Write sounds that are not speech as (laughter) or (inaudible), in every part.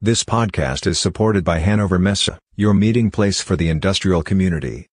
This podcast is supported by Hannover Messe, your meeting place for the industrial community.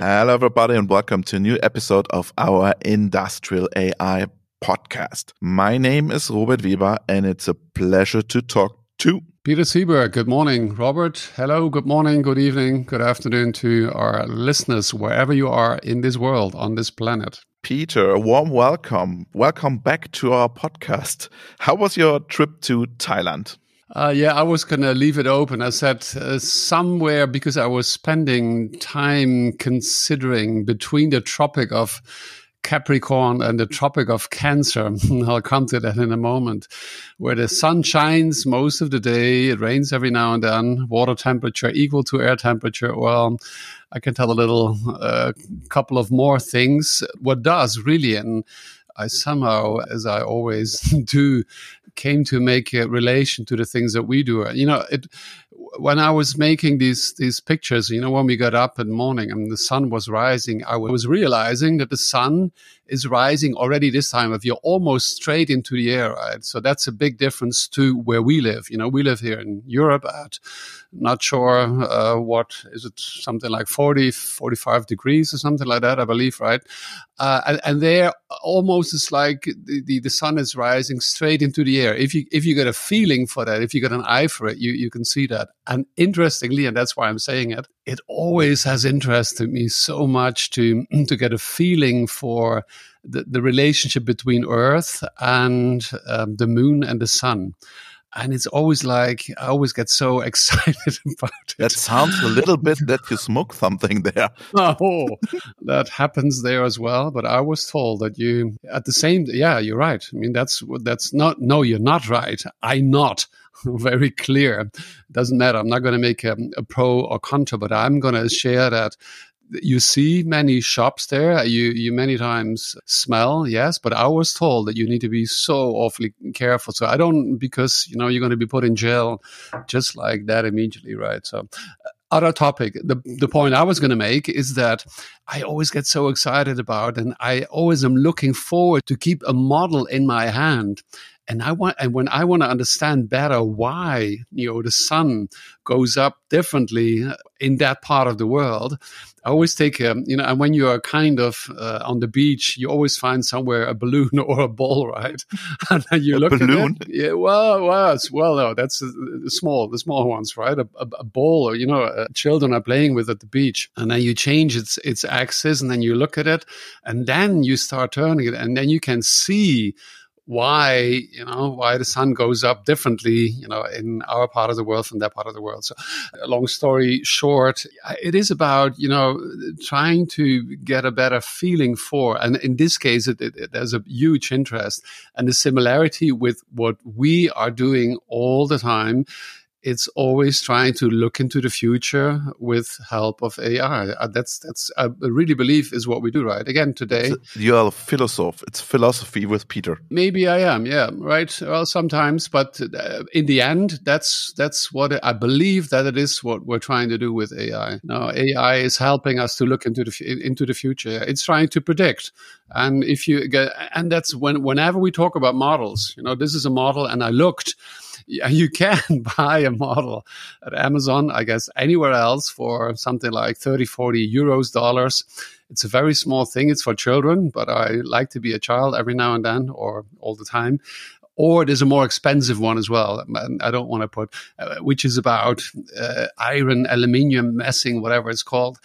Hello, everybody, and welcome to a new episode of our Industrial AI podcast. My name is Robert Weber, and it's a pleasure to talk to Peter Seeberg, good morning. Robert, hello, good morning, good evening, good afternoon to our listeners, wherever you are in this world, on this planet. Peter, a warm welcome. Welcome back to our podcast. How was your trip to Thailand? Uh, yeah, I was going to leave it open. I said uh, somewhere because I was spending time considering between the Tropic of Capricorn and the Tropic of Cancer. (laughs) I'll come to that in a moment, where the sun shines most of the day. It rains every now and then. Water temperature equal to air temperature. Well, I can tell a little, uh, couple of more things. What does really, and I somehow, as I always (laughs) do, came to make a relation to the things that we do. You know, it when I was making these these pictures, you know, when we got up in the morning and the sun was rising, I was realizing that the sun is rising already this time of year, almost straight into the air, right? So that's a big difference to where we live. You know, we live here in Europe at not sure uh, what is it, something like 40, 45 degrees or something like that, I believe, right? Uh, and, and there almost it's like the, the, the, sun is rising straight into the air. If you, if you get a feeling for that, if you get an eye for it, you, you can see that. And interestingly, and that's why I'm saying it, it always has interested me so much to, to get a feeling for the, the relationship between Earth and um, the moon and the sun and it's always like I always get so (laughs) excited about it. That sounds a little bit (laughs) that you smoke something there. oh, that happens there as well. But I was told that you at the same. Yeah, you're right. I mean, that's that's not. No, you're not right. I not. (laughs) Very clear. Doesn't matter. I'm not going to make a, a pro or contra, but I'm going to share that you see many shops there. You you many times smell, yes, but I was told that you need to be so awfully careful. So I don't because you know you're going to be put in jail just like that immediately, right? So uh, other topic the the point i was going to make is that i always get so excited about and i always am looking forward to keep a model in my hand and I want, and when I want to understand better why, you know, the sun goes up differently in that part of the world, I always take, um, you know, and when you are kind of uh, on the beach, you always find somewhere a balloon (laughs) or a ball, right? (laughs) and then you a look balloon? at it. Yeah, well, well, well, no, that's the small, the small ones, right? A, a, a ball, or, you know, uh, children are playing with at the beach, and then you change its its axis, and then you look at it, and then you start turning it, and then you can see why you know why the sun goes up differently you know in our part of the world from that part of the world. So uh, long story short it is about you know trying to get a better feeling for and in this case it, it, there's a huge interest and the similarity with what we are doing all the time it's always trying to look into the future with help of AI. Uh, that's that's I really believe is what we do, right? Again, today you're a philosopher. It's philosophy with Peter. Maybe I am, yeah, right. Well, sometimes, but uh, in the end, that's that's what I believe that it is what we're trying to do with AI. Now, AI is helping us to look into the into the future. It's trying to predict, and if you get, and that's when whenever we talk about models, you know, this is a model, and I looked you can (laughs) buy a model at Amazon, I guess anywhere else for something like 30, 40 euros, dollars. It's a very small thing. It's for children, but I like to be a child every now and then or all the time or there's a more expensive one as well. I don't want to put, uh, which is about uh, iron, aluminium, messing, whatever it's called.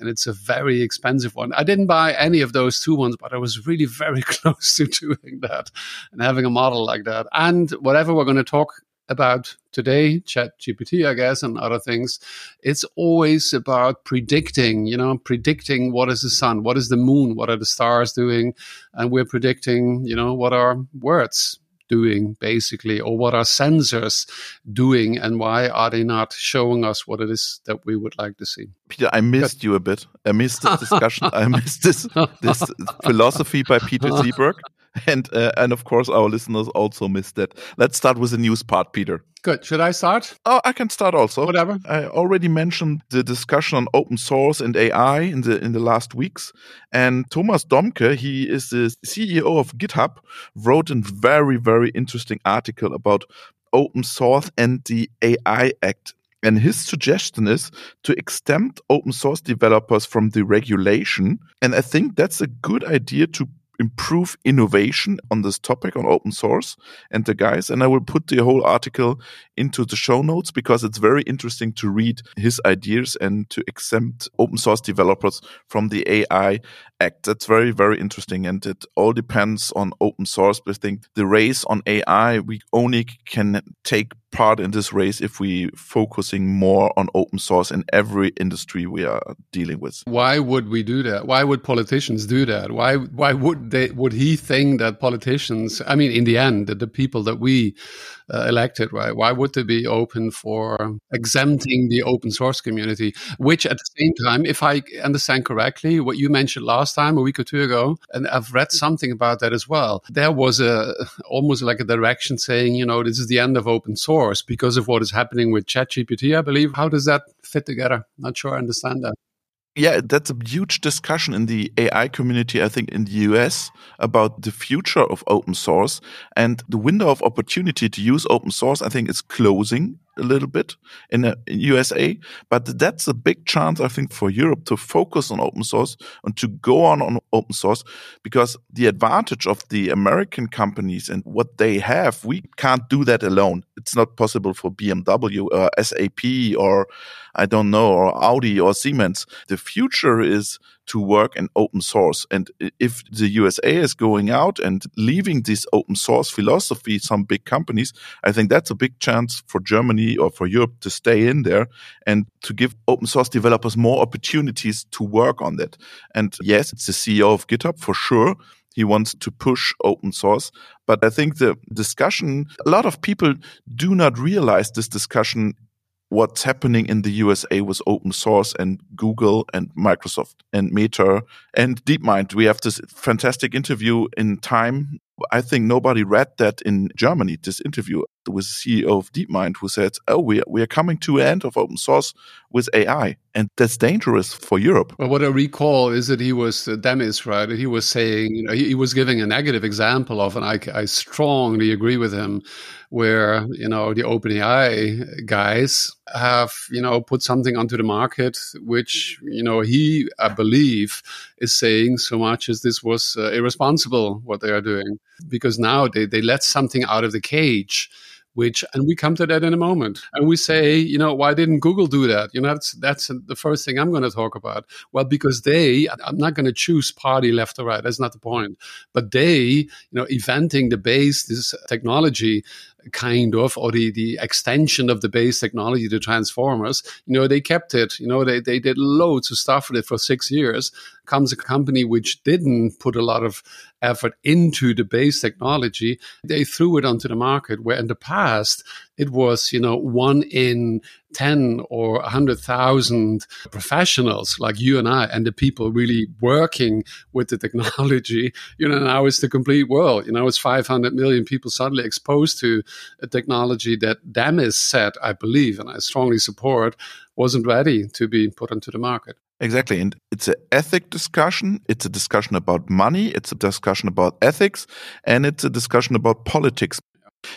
And it's a very expensive one. I didn't buy any of those two ones, but I was really (laughs) very close to doing that and having a model like that. And whatever we're going to talk about today, Chat GPT, I guess, and other things, it's always about predicting, you know, predicting what is the sun, what is the moon, what are the stars doing, and we're predicting, you know, what are words doing basically or what are sensors doing and why are they not showing us what it is that we would like to see. Peter i missed you a bit. I missed this discussion. (laughs) I missed this this (laughs) philosophy by peter seeberg (laughs) and uh, and of course our listeners also missed that. Let's start with the news part, Peter. Good. Should I start? Oh, I can start also. Whatever. I already mentioned the discussion on open source and AI in the in the last weeks, and Thomas Dohmke, he is the CEO of GitHub, wrote a very very interesting article about open source and the AI Act. And his suggestion is to exempt open source developers from the regulation. And I think that's a good idea to improve innovation on this topic on open source and the guys. And I will put the whole article into the show notes because it's very interesting to read his ideas and to exempt open source developers from the AI Act. That's very, very interesting. And it all depends on open source. But I think the race on AI, we only can take part in this race if we focusing more on open source in every industry we are dealing with. Why would we do that? Why would politicians do that? Why why would they would he think that politicians I mean in the end the people that we uh, elected right why would they be open for exempting the open source community which at the same time if I understand correctly what you mentioned last time a week or two ago and I've read something about that as well there was a almost like a direction saying you know this is the end of open source because of what is happening with ChatGPT, I believe. How does that fit together? Not sure I understand that. Yeah, that's a huge discussion in the AI community, I think, in the US about the future of open source. And the window of opportunity to use open source, I think, is closing a little bit in, the USA, but that's a big chance, I think, for Europe to focus on open source and to go on on open source because the advantage of the American companies and what they have, we can't do that alone. It's not possible for BMW or SAP or I don't know, or Audi or Siemens. The future is to work in open source. And if the USA is going out and leaving this open source philosophy, some big companies, I think that's a big chance for Germany or for Europe to stay in there and to give open source developers more opportunities to work on that. And yes, it's the CEO of GitHub for sure he wants to push open source. But I think the discussion, a lot of people do not realize this discussion what's happening in the USA with open source and Google and Microsoft and Meta and DeepMind. We have this fantastic interview in Time. I think nobody read that in Germany, this interview with the CEO of DeepMind who said, Oh, we are, we are coming to an end of open source with AI. And that's dangerous for Europe. Well, what I recall is that he was, uh, Demis, right? He was saying, you know, he, he was giving a negative example of, and I, I strongly agree with him, where, you know, the OpenAI guys have, you know, put something onto the market, which, you know, he, I believe, is saying so much as this was uh, irresponsible what they are doing because now they, they let something out of the cage which and we come to that in a moment. And we say you know why didn't google do that? You know that's that's the first thing i'm going to talk about. Well because they i'm not going to choose party left or right. That's not the point. But they you know inventing the base this technology kind of, or the, the extension of the base technology, the transformers, you know, they kept it. You know, they, they did loads of stuff with it for six years. Comes a company which didn't put a lot of effort into the base technology. They threw it onto the market where in the past it was, you know, one in 10 or 100,000 professionals like you and I and the people really working with the technology. You know, now it's the complete world. You know, it's 500 million people suddenly exposed to a technology that Demis said, I believe, and I strongly support, wasn't ready to be put onto the market. Exactly. And it's an ethic discussion. It's a discussion about money. It's a discussion about ethics and it's a discussion about politics.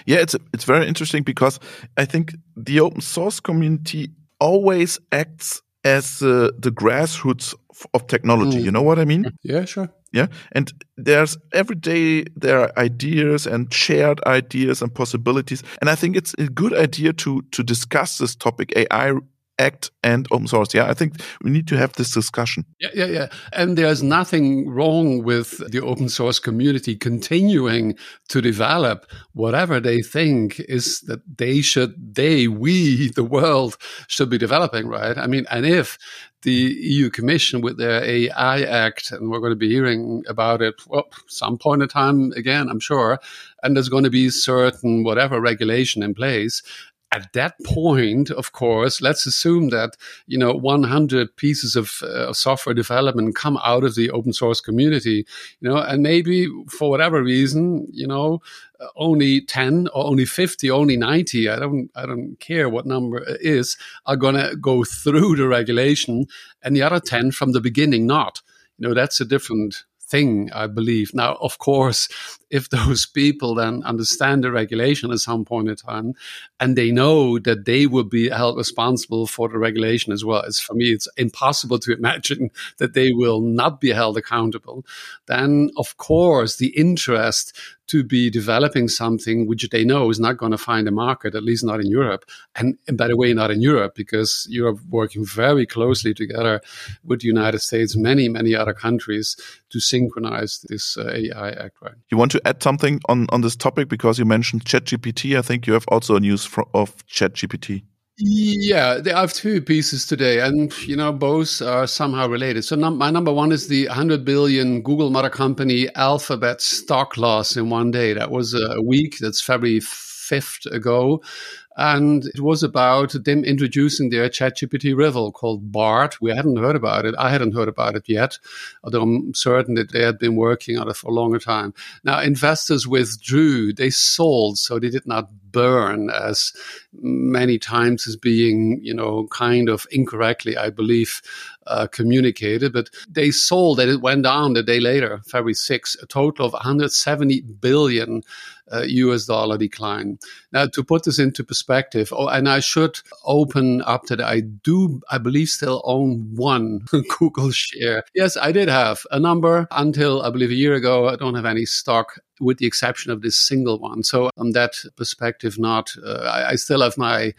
Yeah, it's it's very interesting because I think the open source community always acts as uh, the grassroots of technology. Mm. You know what I mean? Yeah, sure. Yeah, and there's every day there are ideas and shared ideas and possibilities, and I think it's a good idea to to discuss this topic AI act and open source. Yeah, I think we need to have this discussion. Yeah, yeah, yeah. And there's nothing wrong with the open source community continuing to develop whatever they think is that they should, they, we, (laughs) the world should be developing, right? I mean, and if the EU Commission with their AI Act, and we're going to be hearing about it, well, some point in time again, I'm sure. And there's going to be certain whatever regulation in place at that point, of course, let's assume that you know 100 pieces of uh, software development come out of the open source community, you know, and maybe for whatever reason, you know, only 10 or only 50 only 90 i don't i don't care what number it is are going to go through the regulation and the other 10 from the beginning not you know that's a different thing, I believe. Now, of course, if (laughs) those people then understand the regulation at some point in time and they know that they will be held responsible for the regulation as well, as for me, it's impossible to imagine (laughs) that they will not be held accountable, then of course the interest to be developing something which they know is not going to find a market, at least not in Europe. And, and, by the way, not in Europe, because Europe working very closely together with the United States, many, many other countries to synchronize this uh, AI Act. Right. You want to add something on, on this topic because you mentioned ChatGPT. I think you have also news of ChatGPT. Yeah, I have two pieces today, and you know both are somehow related. So num- my number one is the 100 billion Google mother company Alphabet stock loss in one day. That was a week. That's February 5th ago. And it was about them introducing their ChatGPT rival called Bard. We hadn't heard about it. I hadn't heard about it yet, although I'm certain that they had been working on it for a longer time. Now, investors withdrew. They sold, so they did not burn as many times as being, you know, kind of incorrectly, I believe, uh, communicated. But they sold and it went down the day later, February 6, a total of 170 billion uh, US dollar decline. Now, to put this into perspective, oh, and I should open up that I do, I believe, still own one (laughs) Google share. Yes, I did have a number until I believe a year ago. I don't have any stock with the exception of this single one. So, from that perspective, not. Uh, I, I, still have my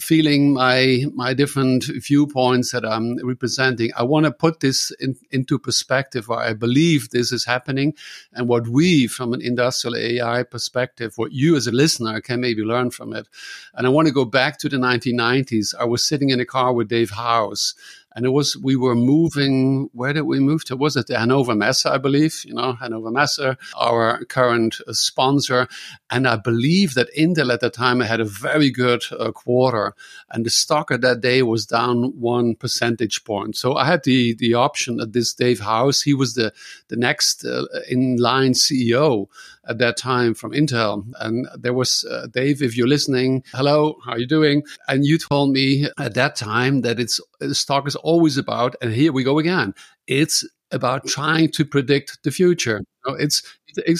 feeling, my my different viewpoints that I'm representing. I want to put this in, into perspective where I believe this is happening, and what we, from an industrial AI perspective, what you as a listener can maybe learn from it. And I want to go back to the 1990s. I was sitting in a car with Dave House and it was we were moving. Where did we move to? Was it the Hannover Messe? I believe you know Hannover Messe, our current uh, sponsor, and I believe that Intel at the time had a very good uh, quarter, and the stock at that day was down one percentage point. So I had the the option at this Dave House. He was the the next uh, in line CEO at that time from Intel. And there was uh, Dave, if you're listening, hello, how are you doing? And you told me at that time that it's the stock is always about, and here we go again. It's about trying to predict the future. You know, it's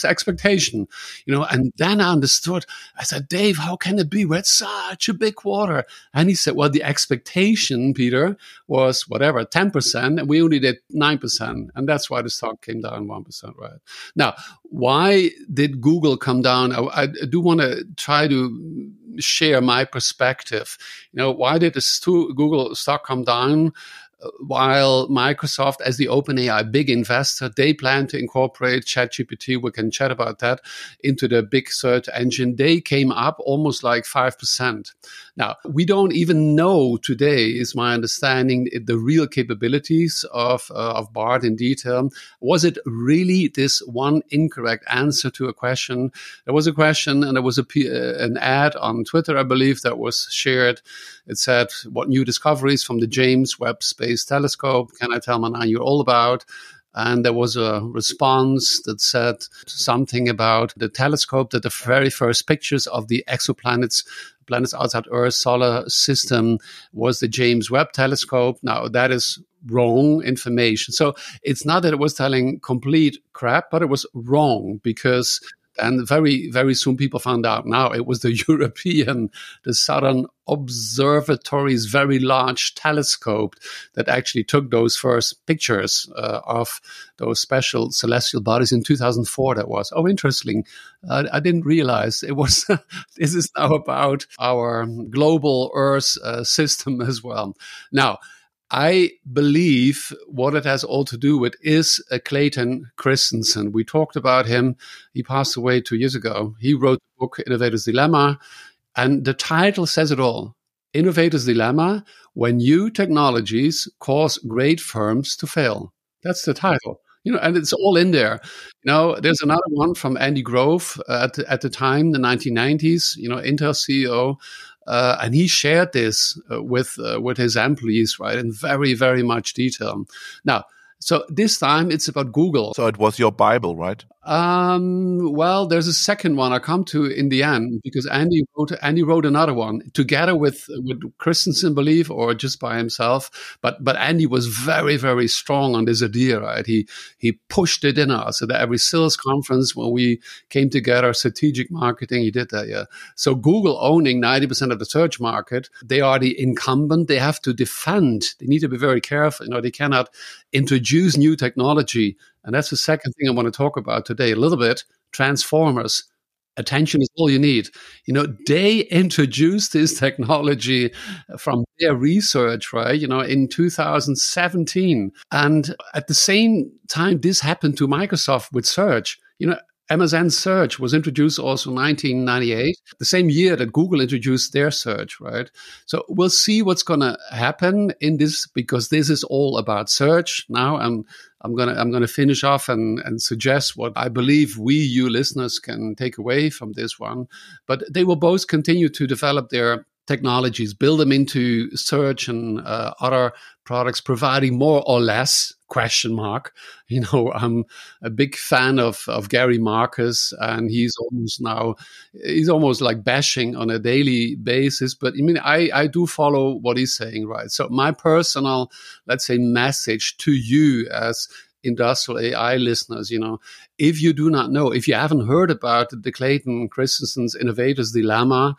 expectation, you know. And then I understood. I said, Dave, how can it be? We're at such a big quarter. And he said, Well, the expectation, Peter, was whatever, 10%, and we only did 9%. And that's why the stock came down 1%, right? Now, why did Google come down? I, I do want to try to share my perspective. You know, why did the Google stock come down? While Microsoft, as the OpenAI big investor, they plan to incorporate ChatGPT. We can chat about that into the big search engine. They came up almost like 5%. Now, we don't even know today, is my understanding, the real capabilities of, uh, of Bard in detail. Was it really this one incorrect answer to a question? There was a question and there was a, uh, an ad on Twitter, I believe, that was shared. It said, What new discoveries from the James Webb Space Telescope can I tell nine year old about? And there was a response that said something about the telescope that the very first pictures of the exoplanets planets outside Earth solar system was the James Webb telescope. Now that is wrong information. So it's not that it was telling complete crap, but it was wrong because and very, very soon people found out now it was the (laughs) European, the Southern Observatory's very large telescope that actually took those first pictures uh, of those special celestial bodies in 2004. That was, oh, interesting. I didn't realize it was, (laughs) this is now about our global Earth uh, system as well. Now, I believe what it has all to do with is Clayton Christensen. We talked about him. He passed away two years ago. He wrote the book Innovator's Dilemma, and the title says it all. Innovator's Dilemma When New Technologies Cause Great Firms to Fail. That's the title you know, and it's all in there. You know, there's another one from Andy Grove at the, at the time, the 1990s. You know, Intel CEO Uh, and he shared this uh, with uh, with his employees, right, in very very much detail. Now, so this time it's about Google. So it was your Bible, right? Um, well, there's a second one I come to in the end because Andy wrote Andy wrote another one together with with Christensen, believe, or just by himself. But but Andy was very very strong on this idea, right? He he pushed it in us so that every sales conference when we came together, strategic marketing, he did that. Yeah. So Google owning ninety percent of the search market, they are the incumbent. They have to defend. They need to be very careful. You know, they cannot introduce new technology and that's the second thing I want to talk about today a little bit transformers. Attention is all you need. You know, they introduced this (laughs) technology from their research, right? You know, in 2017. And at the same time, this happened to Microsoft with search. You know, MSN search was introduced also in 1998, the same year that Google introduced their search, right? So we'll see what's going to happen in this because this is all about search now. And I'm gonna I'm gonna finish off and and suggest what I believe we you listeners can take away from this one. But they will both continue to develop their technologies, build them into search and uh, other products, providing more or less question mark. (laughs) You know, I'm a big fan of, of Gary Marcus, and he's almost now he's almost like bashing on a daily basis. But I mean, I I do follow what he's saying, right? So my personal, let's say, message to you as industrial AI listeners, you know, if you do not know, if you haven't heard about the Clayton Christensen's Innovator's Dilemma,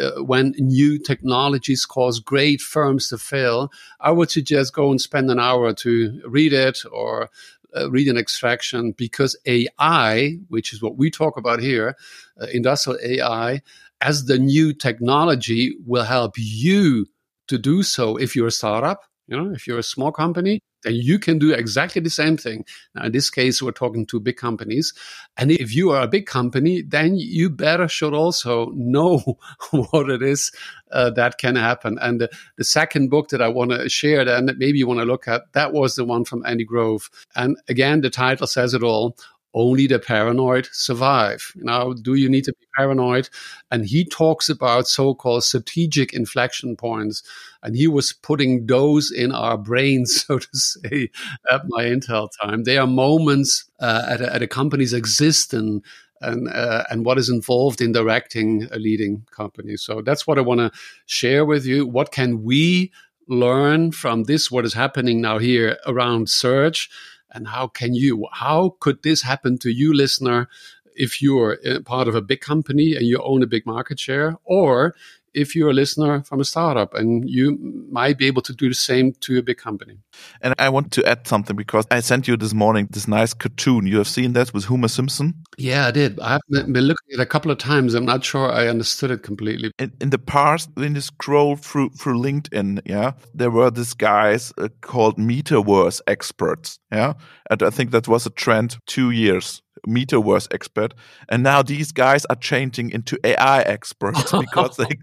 uh, when new technologies cause great firms to fail, I would suggest go and spend an hour to read it or uh, read an extraction because AI, which is what we talk about here, uh, industrial AI, as the new technology will help you to do so if you're a startup, you know, if you're a small company, then you can do exactly the same thing. Now, in this case, we're talking to big companies. And if you are a big company, then you better should also (laughs) know what it is uh, that can happen. And the, the second book that I want to share, and maybe you want to look at, that was the one from Andy Grove. And again, the title says it all only the paranoid survive. Now, do you need to be paranoid? And he talks about so called strategic inflection points. And he was putting those in our brains, (laughs) so to say, at my Intel time. They are moments uh, at, a, at a company's existence and uh, and what is involved in directing a leading company. So that's what I want to share with you. What can we learn from this? What is happening now here around search? and how can you how could this happen to you listener if you're part of a big company and you own a big market share or if you're a listener from a startup and you might be able to do the same to a big company. And I want to add something because I sent you this morning this nice cartoon. You have seen that with Homer Simpson? Yeah, I did. I've been looking at it a couple of times. I'm not sure I understood it completely. In, in the past, when you scroll through through LinkedIn, yeah, there were these guys uh, called metaverse experts. Yeah, and I think that was a trend two years metaverse expert, and now these guys are changing into AI experts (laughs) because they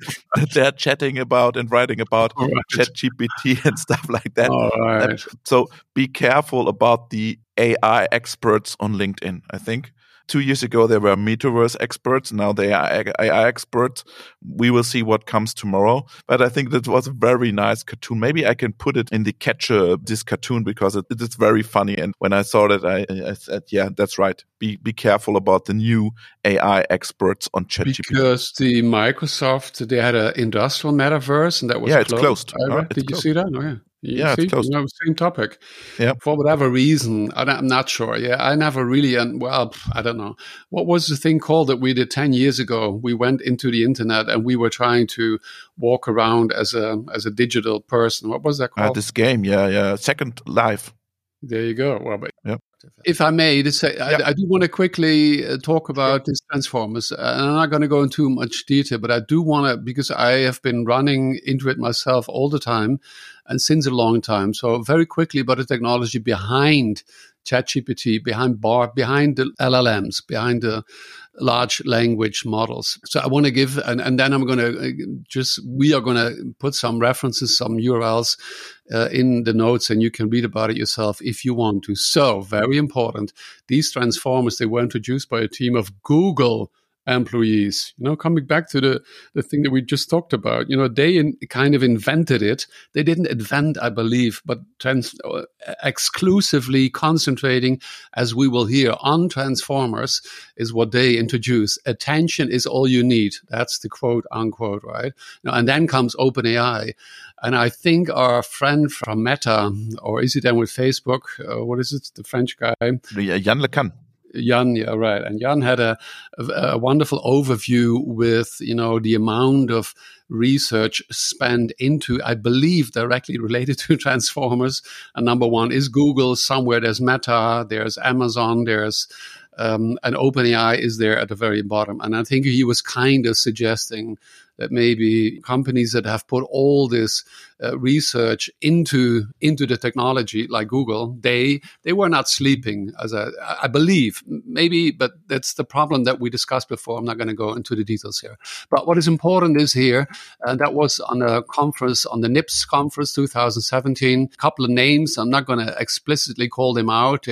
they're chatting about and writing about right. ChatGPT (laughs) and stuff like that. Right. So be careful about the AI experts on LinkedIn. I think two years ago they were metaverse experts. Now they are ai experts. We will see what comes tomorrow. But i think that was a very nice cartoon. Maybe i can put it in the catcher uh, this cartoon because it, it is very funny. And when i saw that I, I, said yeah that's right. Be be careful about the new ai experts on ChatGPT. Because the microsoft they had an industrial metaverse and that was yeah closed. it's closed. oh, Did it's you see that? Oh, yeah. You yeah, see, it's close. No, same topic. Yeah. For whatever reason, I'm not sure. Yeah, I never really, and well, I don't know. What was the thing called that we did 10 years ago? We went into the internet and we were trying to walk around as a as a digital person. What was that Uh, called? this game, yeah, yeah. Second Life. there you go. Well, Yep. if I may, this, I, Yeah. I do want to quickly uh, talk about these transformers. Uh, and I'm not going to go into much detail, but I do want to, because I have been running into it myself all the time and since a long time. So, very quickly about the technology behind ChatGPT, behind Bard, behind the LLMs, behind the large language models. So I want to give, and, and then I'm going to just, we are going to put some references, some URLs uh, in the notes, and you can read about it yourself if you want to. So, very important. These transformers, they were introduced by a team of Google employees. You know, coming back to the, the thing that we just talked about, you know, they in, kind of invented it. They didn't invent, I believe, but trans, uh, exclusively concentrating, as we will hear, on transformers is what they introduce Attention is all you need. That's the quote unquote, right? And then comes OpenAI. And I think our friend from Meta, or is it then with Facebook? Uh, what is it? The French guy? Yann LeCun. Yann, yeah, right. And Yann had a, a, a, wonderful overview with, you know, the amount of research spent into, I believe, directly related to (laughs) Transformers. And number one is Google. Somewhere there's Meta, there's Amazon, there's um, and OpenAI is there at the very bottom. And I think he was kind of suggesting that maybe companies that have put all this uh, research into into the technology, like Google, they they were not sleeping. As a, I believe, maybe, but that's the problem that we discussed before. I'm not going to go into the details here. But what is important is here, and that was on a conference on the NIPS conference 2017. A couple of names. I'm not going to explicitly call them out.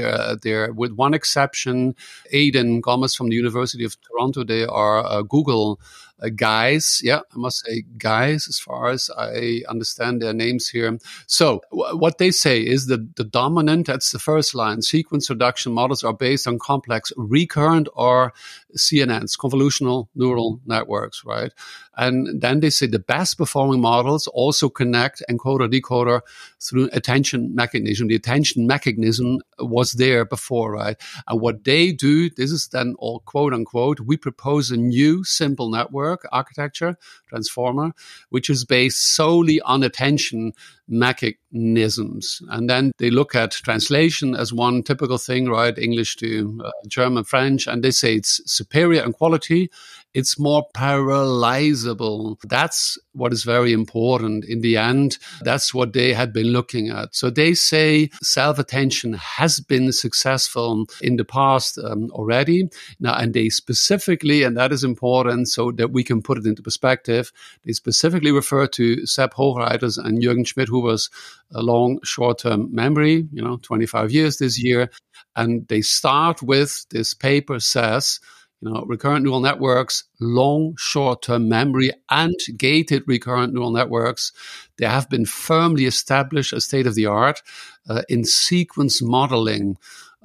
They're with one exception, Aidan Gomez from the University of Toronto. They are uh, Google uh, guys. Yeah, I must say guys, as far as I understand their names here. So w- what they say is that the dominant, that's the first line, sequence transduction models are based on complex recurrent or CNNs, convolutional neural networks, right? And then they say the best performing models also connect encoder decoder through attention mechanism. The attention mechanism was there before, right? And what they do, this is then all quote unquote, we propose a new simple network architecture, transformer, which is based solely on attention mechanisms. And then they look at translation as one typical thing, right? English to uh, German, French, and they say it's superior in quality. It's more parallelizable. That's what is very important in the end. That's what they had been looking at. So they say self attention has been successful in the past um, already. Now, and they specifically, and that is important so that we can put it into perspective, they specifically refer to Sepp Hochreiter's and Jürgen Schmidt, who was a long short-term memory, you know, 25 years this year. And they start with this paper says, you know, recurrent neural networks, long short-term memory and gated recurrent neural networks, they have been firmly established as state of the art uh, in sequence modeling.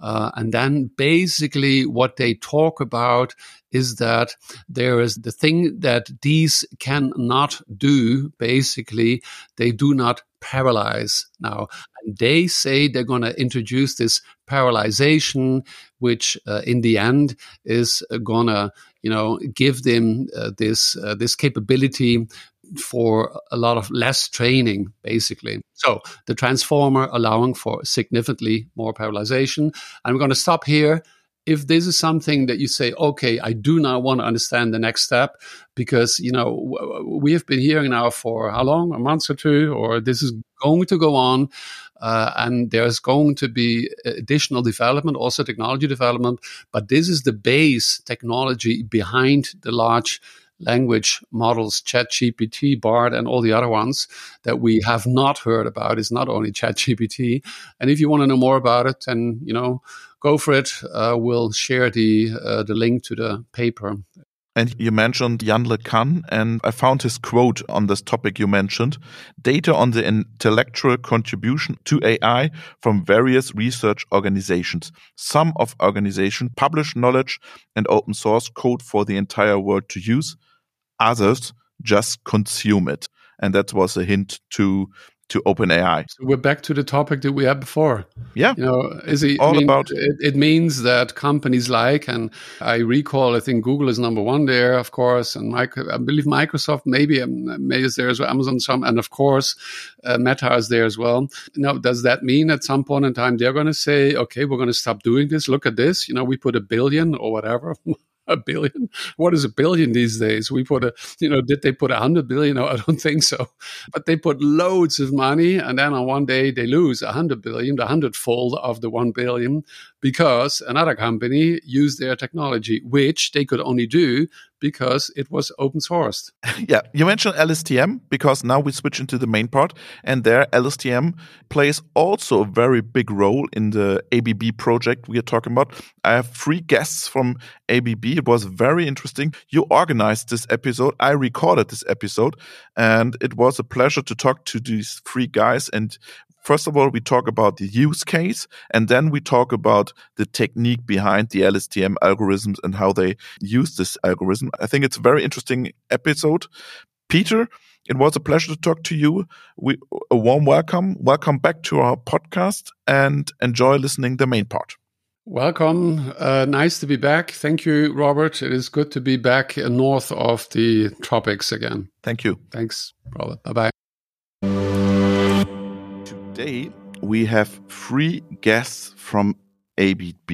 Uh, and then basically what they talk about is that there is the thing that these cannot do. Basically, they do not paralyze now. And they say they're going to introduce this paralyzation, which uh, in the end is going to, you know, give them uh, this uh, this capability for a lot of less training, basically. So the transformer allowing for significantly more parallelization. I'm going to stop here if this is something that you say, okay, I do not want to understand the next step because, you know, we have been hearing now for how long, a month or two, or this is going to go on. Uh, and there's going to be additional development, also technology development. But this is the base technology behind the large language models, ChatGPT, BARD, and all the other ones that we have not heard about is not only ChatGPT. And if you want to know more about it, then, you know, go for it. Uh, we'll share the uh, the link to the paper. And you mentioned Yann LeCun, and I found his quote on this topic you mentioned data on the intellectual contribution to AI from various research organizations. Some of organizations publish knowledge and open source code for the entire world to use. Others just consume it. And that was a hint to to OpenAI. So we're back to the topic that we had before. Yeah, you know, is it all I mean, about it, it, means that companies like, and I recall, I think Google is number one there, of course, and Micro, I believe Microsoft maybe um, maybe is there as well, Amazon some, and of course uh, Meta is there as well. Now, does that mean at some point in time they're going to say, okay, we're going to stop doing this? Look at this, you know, we put a billion or whatever. (laughs) a billion. What is a billion these days? We put a, you know, did they put a hundred billion? No, I don't think so. But they put loads of money, and then on one day they lose a hundred billion, the hundredfold of the one billion, because another company used their technology, which they could only do because it was open sourced. (laughs) yeah, you mentioned LSTM because now we switch into the main part, and there LSTM plays also a very big role in the ABB project we are talking about. I have three guests from ABB. It was very interesting. You organized this episode. I recorded this episode, and it was a pleasure to talk to these three guys and First of all, we talk about the use case, and then we talk about the technique behind the LSTM algorithms and how they use this algorithm. I think it's a very interesting episode. Peter, it was a pleasure to talk to you. We, a warm welcome. Welcome back to our podcast and enjoy listening the main part. Welcome. Uh, nice to be back. Thank you, Robert. It is good to be back north of the tropics again. Thank you. Thanks, Robert. Bye bye. Today, we have three guests from ABB.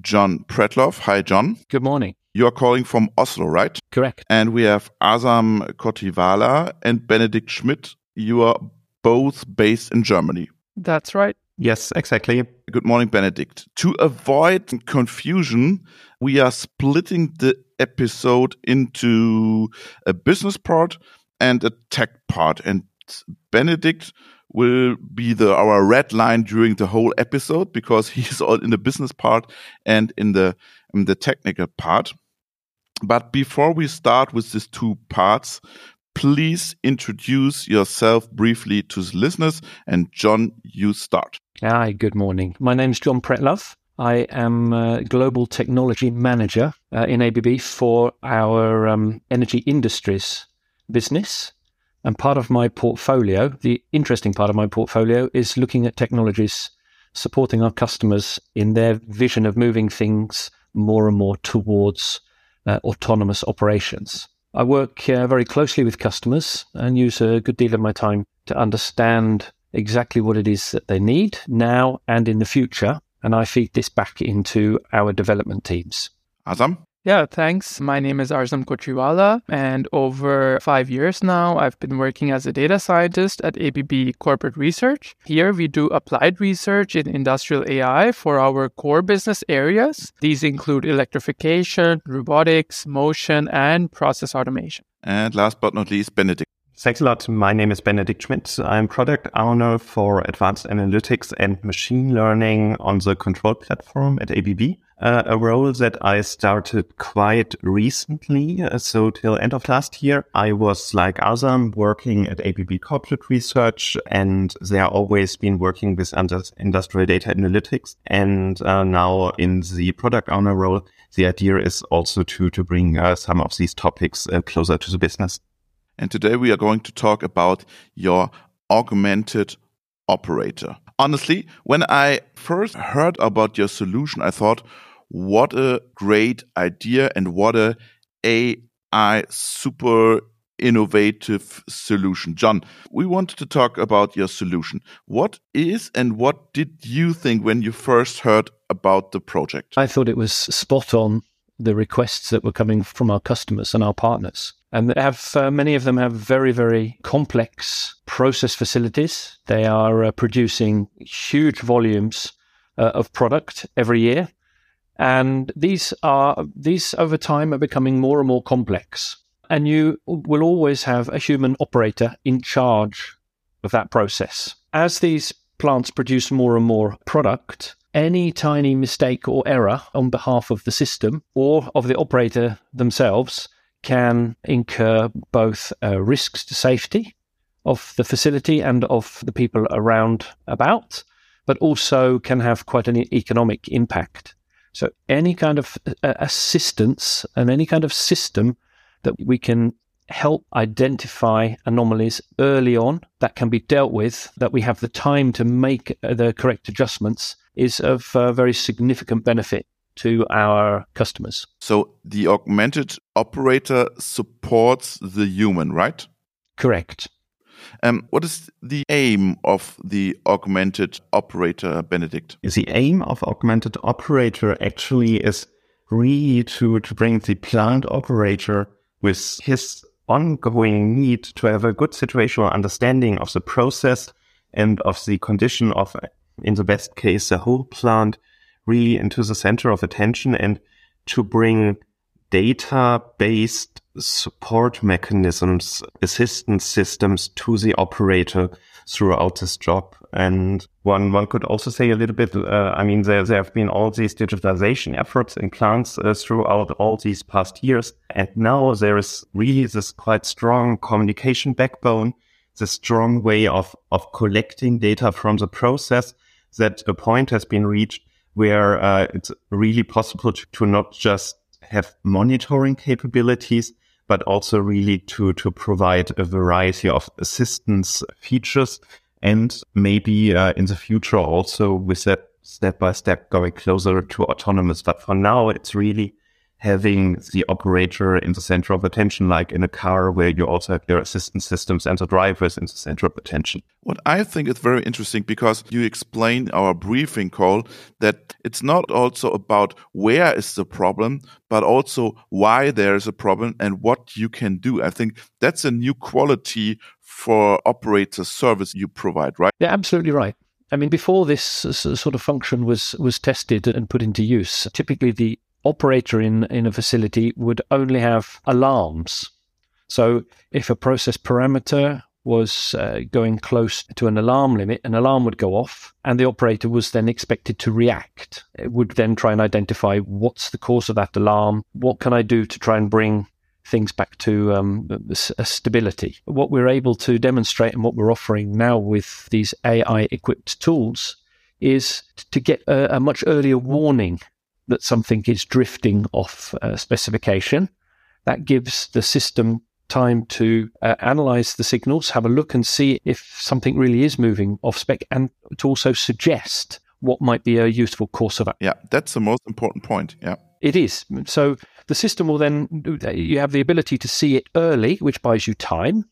John Pretlove. Hi, John. Good morning. You are calling from Oslo, right? Correct. And we have Azam Kotriwala and Benedikt Schmidt. You are both based in Germany. That's right. Yes, exactly. Good morning, Benedikt. To avoid confusion, we are splitting the episode into a business part and a tech part. And Benedikt will be the our red line during the whole episode because (laughs) he's all in the business part and in the in the technical part. But before we start with these two parts, please introduce yourself briefly to the listeners. And John, you start. Hi, good morning. My name is John Pretlove. I am a global technology manager uh, in ABB for our um, energy industries business. And part of my portfolio, the interesting part of my portfolio, is looking at technologies supporting our customers in their vision of moving things more and more towards uh, autonomous operations. I work uh, very closely with customers and use a good deal of my time to understand exactly what it is that they need now and in the future. And I feed this back into our development teams. Azam? Yeah, thanks. My name is Arzam Kotriwala, and over five years now, I've been working as a data scientist at ABB Corporate Research. Here, we do applied research in industrial AI for our core business areas. These include electrification, robotics, motion, and process automation. And last but not least, Benedict. Thanks a lot. My name is Benedict Schmidt. I'm product owner for advanced analytics and machine learning on the control platform at ABB uh, a role that I started quite recently. Uh, so till end of last year, I was like Azam working at ABB Corporate Research, and they are always been working with industrial data analytics. And uh, now in the product owner role, the idea is also to to bring uh, some of these topics uh, closer to the business. And today we are going to talk about your augmented operator. Honestly, when I first heard about your solution, I thought, what a great idea and what a AI super innovative solution. John, we wanted to talk about your solution. What is and what did you think when you first heard about the project? I thought it was spot on the requests that were coming from our customers and our partners. And have uh, many of them have very, very complex process facilities. They are uh, producing huge volumes uh, of product every year. And these are, these over time are becoming more and more complex. And you will always have a human operator in charge of that process. As these plants produce more and more product, any tiny mistake or error on behalf of the system or of the operator themselves can incur both uh, risks to safety of the facility and of the people around about, but also can have quite an economic impact. So, any kind of uh, assistance and any kind of system that we can help identify anomalies early on that can be dealt with, that we have the time to make uh, the correct adjustments, is of uh, very significant benefit to our customers. So the augmented operator supports the human, right? Correct. Um, what is the aim of the augmented operator, Benedict? The aim of augmented operator actually is really to, to bring the plant operator with his ongoing need to have a good situational understanding of the process and of the condition of, in the best case, the whole plant really into the center of attention and to bring data based support mechanisms, assistance systems to the operator throughout this job. And one, one could also say a little bit, uh, I mean, there, there have been all these digitalization efforts in plants uh, throughout all these past years. And now there is really this quite strong communication backbone, the strong way of, of collecting data from the process that a point has been reached where uh, it's really possible to, to not just have monitoring capabilities, but also really to, to provide a variety of assistance features and maybe uh, in the future also with that step by step going closer to autonomous. But for now, it's really having the operator in the center of attention, like in a car where you also have your assistance systems and the drivers in the center of attention. What I think is very interesting because you explained our briefing call that it's not also about where is the problem, but also why there is a problem and what you can do. I think that's a new quality for operator service you provide, right? Yeah, absolutely right. I mean, before this uh, sort of function was was tested and put into use, typically the operator in, in a facility would only have alarms. So if a process parameter was uh, going close to an alarm limit, an alarm would go off, and the operator was then expected to react. It would then try and identify what's the cause of that alarm, what can I do to try and bring things back to um, stability. What we're able to demonstrate and what we're offering now with these AI equipped tools is to get a, a much earlier warning that something is drifting off uh, specification. That gives the system time to uh, analyze the signals, have a look and see if something really is moving off spec, and to also suggest what might be a useful course of action. Yeah, that's the most important point. Yeah. It is. So the system will then, you have the ability to see it early, which buys you time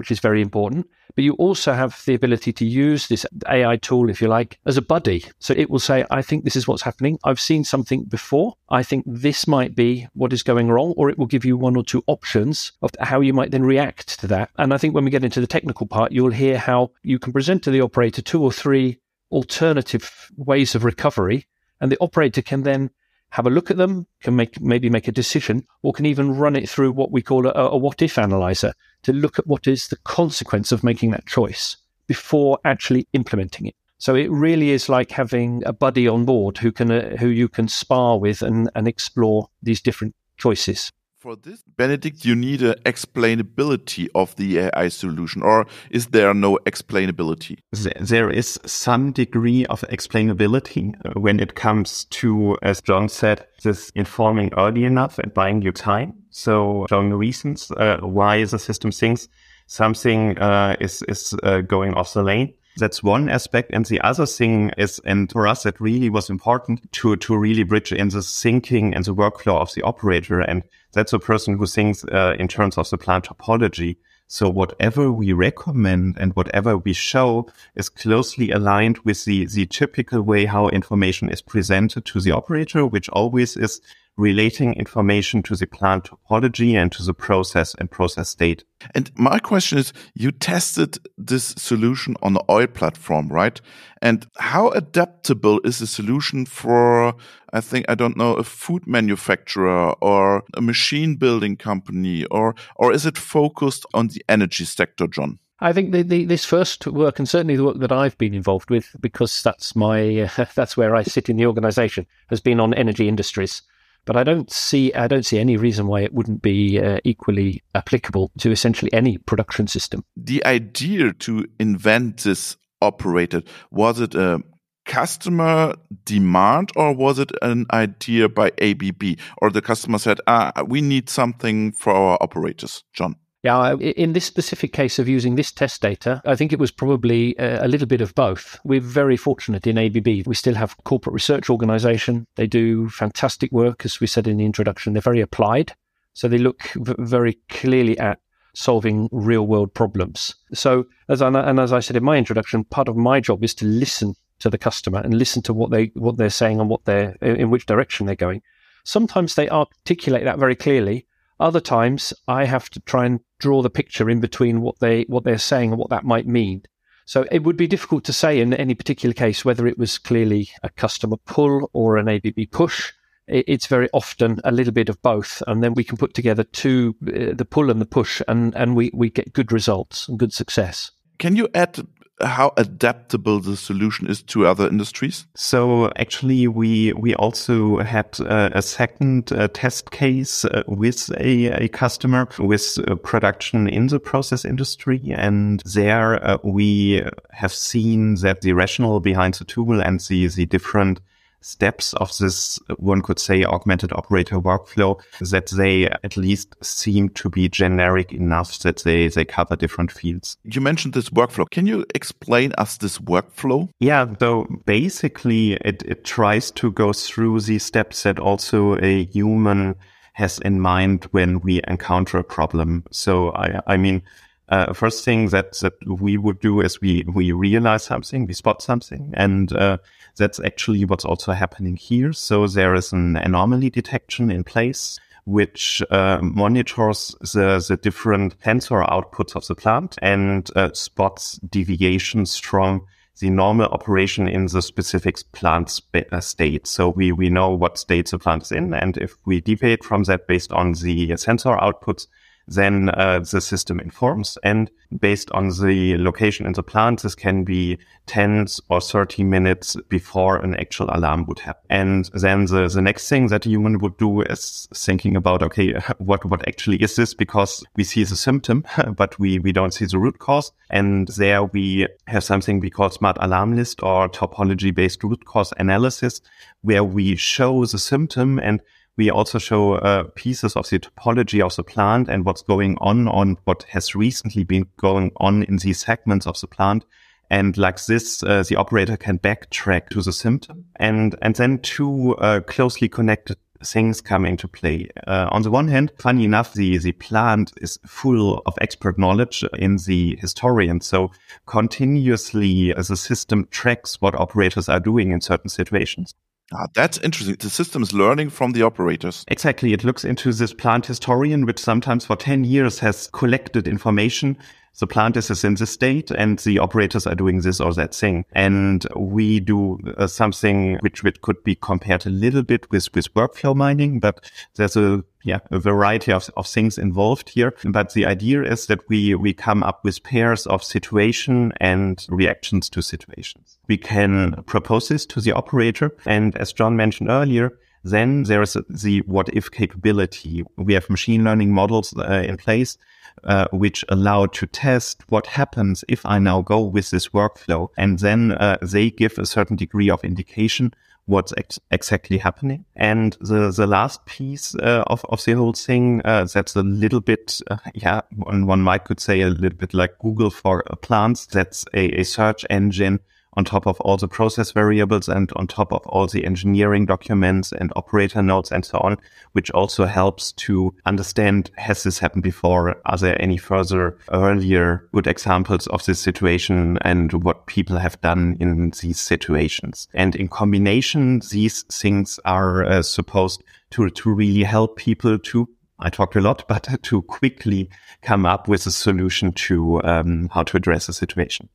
which is very important. But you also have the ability to use this AI tool, if you like, as a buddy. So it will say, I think this is what's happening. I've seen something before. I think this might be what is going wrong, or it will give you one or two options of how you might then react to that. And I think when we get into the technical part, you'll hear how you can present to the operator two or three alternative ways of recovery. And the operator can then have a look at them, can make maybe make a decision, or can even run it through what we call a, a what if analyzer to look at what is the consequence of making that choice before actually implementing it. So it really is like having a buddy on board who can uh, who you can spar with and, and explore these different choices. For this, Benedict, you need an explainability of the AI solution, or is there no explainability? There is some degree of explainability uh, when it comes to, as John said, this informing early enough and buying you time. So showing the reasons uh, why the system thinks something uh, is is uh, going off the lane that's one aspect. And the other thing is, and for us, it really was important to, to really bridge in the thinking and the workflow of the operator. And that's a person who thinks uh, in terms of the plant topology. So whatever we recommend and whatever we show is closely aligned with the, the typical way how information is presented to the operator, which always is relating information to the plant topology and to the process and process state. And my question is, you tested this solution on the oil platform, right? And how adaptable is the solution for, I think, I don't know, a food manufacturer or a machine building company, or, or is it focused on the energy sector, John? I think the, the, this first work, and certainly the work that I've been involved with, because that's my uh, (laughs) that's where I sit in the organisation, has been on energy industries. But I don't see I don't see any reason why it wouldn't be uh, equally applicable to essentially any production system. The idea to invent this operator was it a customer demand or was it an idea by ABB or the customer said ah we need something for our operators John yeah, in this specific case of using this test data, I think it was probably uh, a, little bit of both. We're very fortunate in ABB. We still have corporate research organization. They do fantastic work, as we said in the introduction. They're very applied. So they look v- very clearly at solving real world problems. So, as I, and as I said in my introduction, part of my job is to listen to the customer and listen to what they what they're saying and what they're in which direction they're going. Sometimes they articulate that very clearly, other times, I have to try and draw the picture in between what they what they're saying and what that might mean. So it would be difficult to say in any particular case whether it was clearly a customer pull or an ABB push. It's very often a little bit of both, and then we can put together two, uh, the pull and the push, and, and we, we get good results and good success. Can you add how adaptable the solution is to other industries? So actually, we we also had uh, a second uh, test case uh, with a, a customer with uh, production in the process industry, and there we have seen that the rationale behind the tool and the the different steps of this, one could say, augmented operator workflow that they at least seem to be generic enough that they, they cover different fields. You mentioned this workflow. Can you explain us this workflow? Yeah. So basically it, it tries to go through the steps that also a human has in mind when we encounter a problem. So I, I mean, uh, first thing that that we would do is we we realize something, we spot something, and uh, that's actually what's also happening here. So there is an anomaly detection in place which uh, monitors the, the different sensor outputs of the plant and uh, spots deviations from the normal operation in the specific plant uh, state. So we, we know what state the plant is in. And if we deviate from that based on the sensor outputs, then uh, the system informs. And based on the location in the plant, this can be tens or 30 minutes before an actual alarm would happen. And then the, the next thing that a human would do is thinking about, okay, (laughs) what, what actually is this? Because we see the symptom, (laughs) but we, we don't see the root cause. And there we have something we call smart alarm list or topology based root cause analysis, where we show the symptom and we also show uh, pieces of the topology of the plant and what's going on on what has recently been going on in these segments of the plant. And like this, uh, the operator can backtrack to the symptom and, and then two uh, closely connected things come into play. Uh, on the one hand, funny enough, the, the plant is full of expert knowledge in the historian. So continuously uh, the system tracks what operators are doing in certain situations. Ah, that's interesting. The system is learning from the operators. Exactly. It looks into this plant historian, which sometimes for 10 years has collected information the plant is in this state and the operators are doing this or that thing. And we do uh, something which, which could be compared a little bit with, with workflow mining, but there's a yeah, a variety of, of things involved here. But the idea is that we, we come up with pairs of situation and reactions to situations. We can propose this to the operator. And as John mentioned earlier, then there is the what if capability. We have machine learning models uh, in place uh, which allow to test what happens if I now go with this workflow. And then uh, they give a certain degree of indication what's ex- exactly happening. And the, the last piece uh, of, of the whole thing, uh, that's a little bit, uh, yeah, one, one might could say a little bit like Google for plants. That's a, a search engine on top of all the process variables and on top of all the engineering documents and operator notes and so on, which also helps to understand, has this happened before? Are there any further earlier good examples of this situation and what people have done in these situations? And in combination, these things are uh, supposed to, to really help people to I talked a lot, (laughs) but to quickly come up with a solution to um, how to address a situation.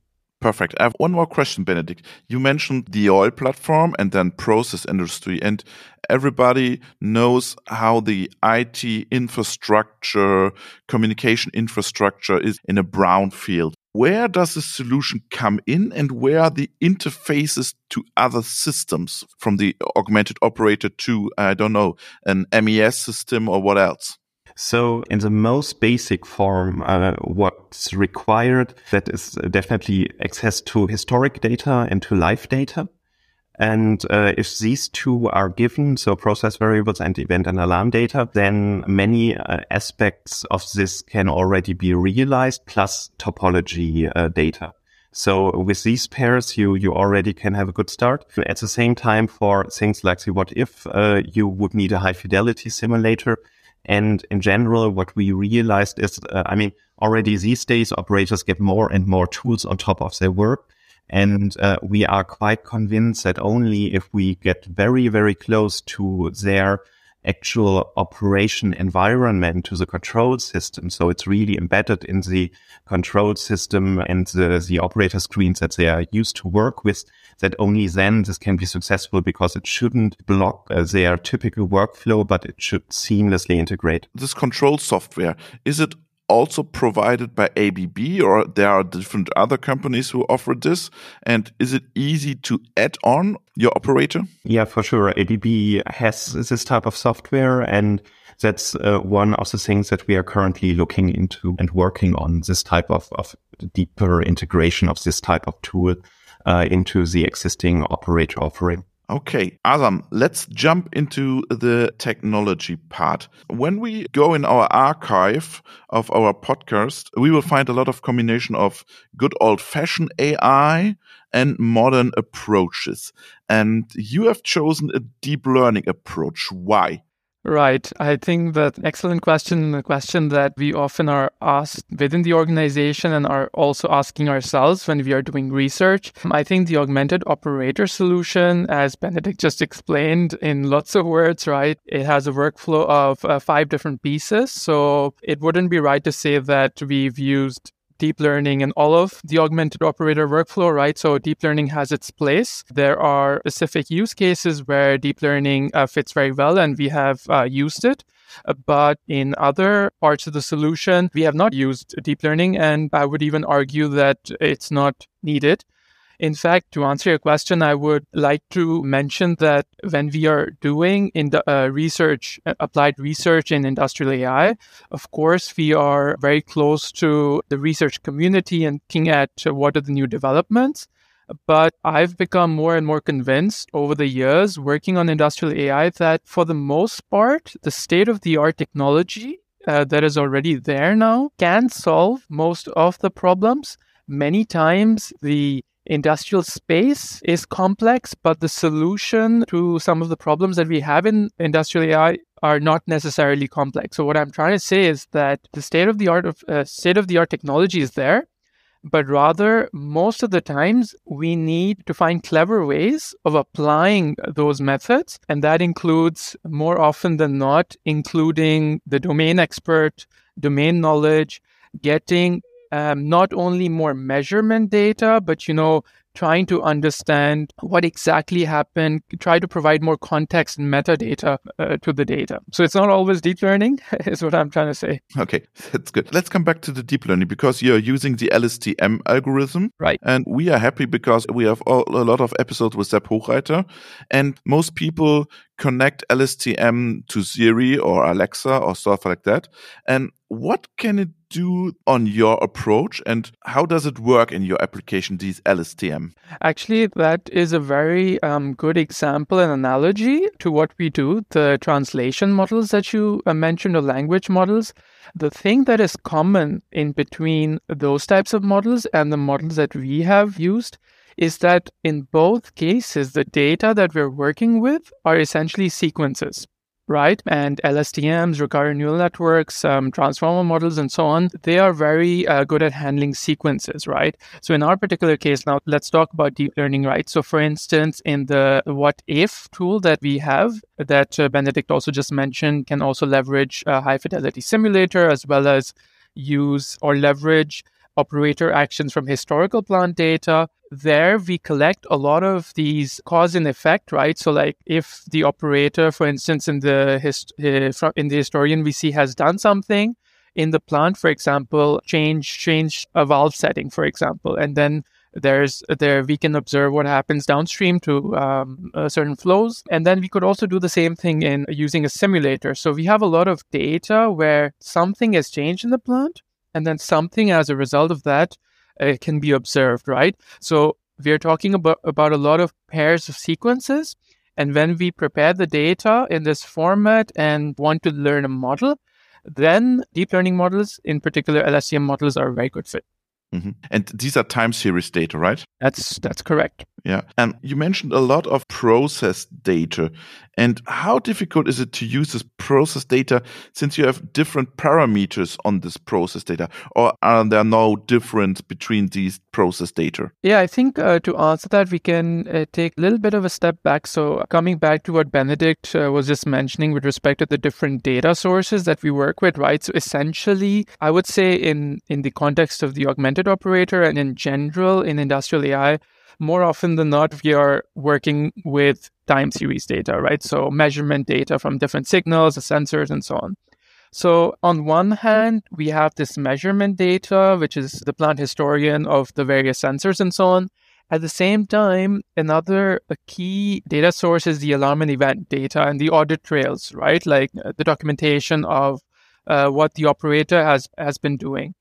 Perfect. I have one more question, Benedict. You mentioned the oil platform and then process industry, and everybody knows how the IT infrastructure, communication infrastructure is in a brown field. Where does the solution come in and where are the interfaces to other systems from the augmented operator to, I don't know, an MES system or what else? So in the most basic form, uh, what's required that is definitely access to historic data and to live data. And uh, if these two are given, so process variables and event and alarm data, then many uh, aspects of this can already be realized plus topology uh, data. So with these pairs, you, you already can have a good start. At the same time, for things like the what if, uh, you would need a high fidelity simulator and in general, what we realized is, uh, I mean, already these days, operators get more and more tools on top of their work. And uh, we are quite convinced that only if we get very, very close to their actual operation environment to the control system. So it's really embedded in the control system and the, the operator screens that they are used to work with that only then this can be successful because it shouldn't block uh, their typical workflow, but it should seamlessly integrate. This control software, is it also provided by ABB or there are different other companies who offer this? And is it easy to add on your operator? Yeah, for sure. ABB has this type of software and that's uh, one of the things that we are currently looking into and working on this type of, of deeper integration of this type of tool uh, into the existing operator offering. Okay, Azam, let's jump into the technology part. When we go in our archive of our podcast, we will find a lot of combination of good old fashioned AI and modern approaches. And you have chosen a deep learning approach. Why? Right. I think that excellent question, a question that we often are asked within the organization and are also asking ourselves when we are doing research. I think the augmented operator solution, as Benedict just explained in lots of words, right? It has a workflow of uh, five different pieces. So it wouldn't be right to say that we've used deep learning and all of the augmented operator workflow, right? So deep learning has its place. There are specific use cases where deep learning uh, fits very well, and we have uh, used it. Uh, but in other parts of the solution, we have not used deep learning, and I would even argue that it's not needed. In fact, to answer your question, I would like to mention that when we are doing in the uh, research, uh, applied research in industrial AI, of course, we are very close to the research community and looking at what are the new developments. But I've become more and more convinced over the years working on industrial AI that for the most part, the state of the art technology uh, that is already there now can solve most of the problems. Many times, the industrial space is complex, but the solution to some of the problems that we have in industrial AI are not necessarily complex. So what I'm trying to say is that the state of the art of uh, state of the art technology is there, but rather most of the times we need to find clever ways of applying those methods, and that includes more often than not including the domain expert, domain knowledge, getting um, not only more measurement data, but you know, trying to understand what exactly happened, try to provide more context and metadata uh, to the data. So it's not always deep learning, (laughs) is what I'm trying to say. Okay, (laughs) that's good. Let's come back to the deep learning because you're using the LSTM algorithm. Right. And we are happy because we have all, a lot of episodes with Sepp Hochreiter. And most people connect LSTM to Siri or Alexa or stuff like that. And what can it do on your approach and how does it work in your application, these LSTM? Actually, that is a very um, good example and analogy to what we do, the translation models that you uh, mentioned, or language models. The thing that is common in between those types of models and the models that we have used is that in both cases, the data that we're working with are essentially sequences right? And LSTMs, recurrent neural networks, um, transformer models, and so on, they are very uh, good at handling sequences, right? So in our particular case, now let's talk about deep learning, right? So for instance, in the what if tool that we have, that uh, Benedict also just mentioned, can also leverage a high fidelity simulator as well as use or leverage operator actions from historical plant data. There, we collect a lot of these cause and effect, right? So, like if the operator, for instance, in the hist- in the historian we see has done something in the plant, for example, change change a valve setting, for example, and then there's there we can observe what happens downstream to um, uh, certain flows and then we could also do the same thing in using a simulator so we have a lot of data where something has changed in the plant and then something as a result of that uh, can be observed, right? So we're talking about, about a lot of pairs of sequences. And when we prepare the data in this format and want to learn a model, then deep learning models, in particular LSTM models, are a very good fit. Mm-hmm. And these are time series data, right? That's that's correct. Yeah. And you mentioned a lot of process data. And how difficult is it to use this process data since you have different parameters on this process data? Or are there no difference between these process data? Yeah, I think uh, to answer that, we can uh, take a little bit of a step back. So, coming back to what Benedict uh, was just mentioning with respect to the different data sources that we work with, right? So, essentially, I would say in, in the context of the augmented operator and in general in industrial AI, more often than not, we are working with time series data, right? So measurement data from different signals, the sensors, and so on. So on one hand, we have this measurement data, which is the plant historian of the various sensors and so on. At the same time, another key data source is the alarm and event data and the audit trails, right? Like uh, the documentation of uh, what the operator has has been doing.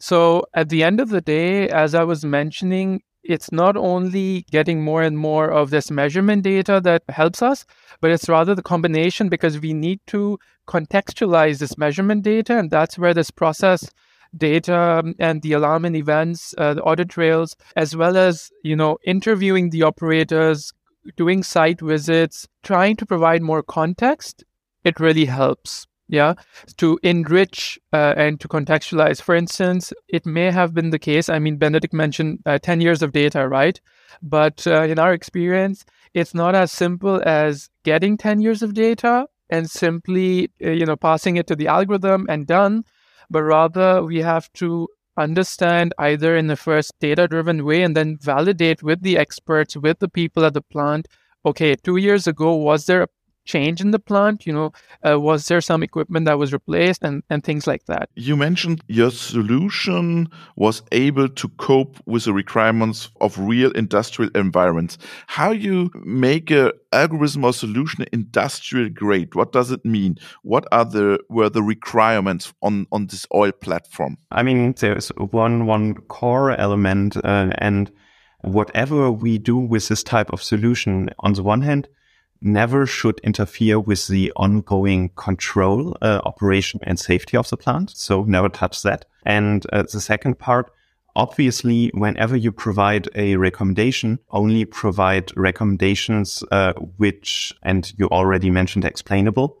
So at the end of the day, as I was mentioning, it's not only getting more and more of this measurement data that helps us, but it's rather the combination because we need to contextualize this measurement data. And that's where this process data and the alarm and events, uh, the audit trails, as well as, you know, interviewing the operators, doing site visits, trying to provide more context, it really helps yeah to enrich uh, and to contextualize. For instance it may have been the case i mean benedict mentioned uh, 10 years of data right? But uh, in our experience it's not as simple as getting 10 years of data and simply uh, you know passing it to the algorithm and done but rather we have to understand either in the first data driven way and then validate with the experts with the people at the plant okay 2 years ago was there a change in the plant? You know, uh, was there some equipment that was replaced and, and things like that? You mentioned your solution was able to cope with the requirements of real industrial environments. How you make a algorithm or solution industrial grade? What does it mean? What are the were the requirements on on this oil platform? I mean, there's one one core element, uh, and whatever we do with this type of solution, on the one hand, never should interfere with the ongoing control, uh, operation and safety of the plant. So never touch that. And uh, the second part, obviously, whenever you provide a recommendation, only provide recommendations uh, which, and you already mentioned explainable,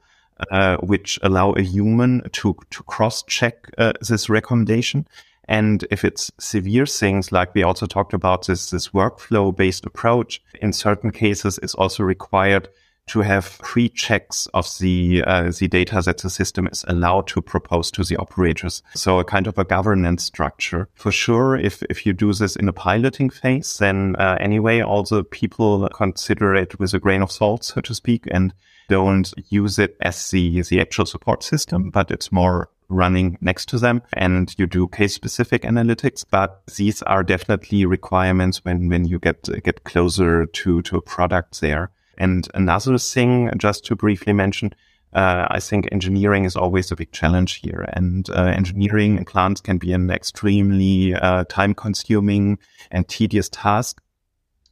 uh, which allow a human to to cross check uh, this recommendation. And if it's severe things, like we also talked about this, this workflow based approach, in certain cases is also required to have pre-checks of the uh, the data that the system is allowed to propose to the operators. So a kind of a governance structure. For sure, if if you do this in a piloting phase, then uh, anyway, all the people consider it with a grain of salt, so to speak, and don't use it as the the actual support system, but it's more running next to them and you do case specific analytics. But these are definitely requirements when, when you get, get closer to, to a product there. And another thing, just to briefly mention, uh, I think engineering is always a big challenge here. And uh, engineering in plants can be an extremely uh, time consuming and tedious task.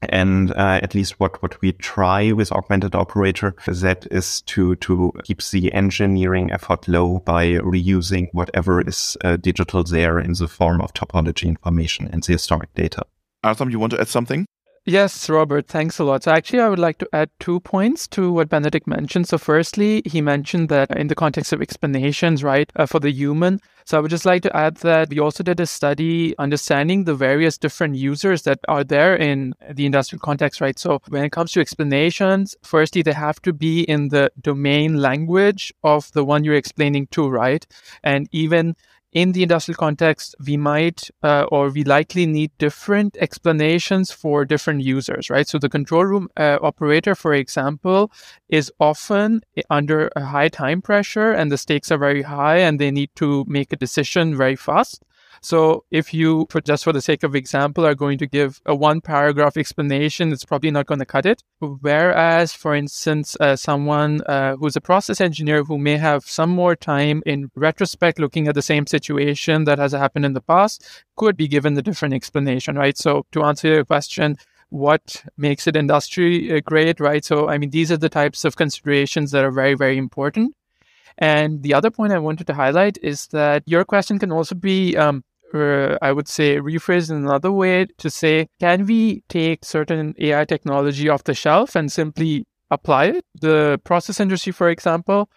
And uh, at least what, what we try with augmented operator that is to to keep the engineering effort low by reusing whatever is uh, digital there in the form of topology information and the historic data. Artem, you want to add something? Yes, Robert, thanks a lot. So, actually, I would like to add two points to what Benedict mentioned. So, firstly, he mentioned that in the context of explanations, right, uh, for the human. So, I would just like to add that we also did a study understanding the various different users that are there in the industrial context, right? So, when it comes to explanations, firstly, they have to be in the domain language of the one you're explaining to, right? And even in the industrial context, we might uh, or we likely need different explanations for different users, right? So the control room uh, operator, for example, is often under a high time pressure and the stakes are very high and they need to make a decision very fast. So if you, for just for the sake of example, are going to give a one paragraph explanation, it's probably not going to cut it. Whereas, for instance, uh, someone uh, who's a process engineer who may have some more time in retrospect looking at the same situation that has happened in the past could be given the different explanation, right? So to answer your question, what makes it industry uh, great, right? So, I mean, these are the types of considerations that are very, very important. And the other point I wanted to highlight is that your question can also be, um, uh, I would say, rephrased in another way to say, can we take certain AI technology off the shelf and simply apply it, the process industry, for example.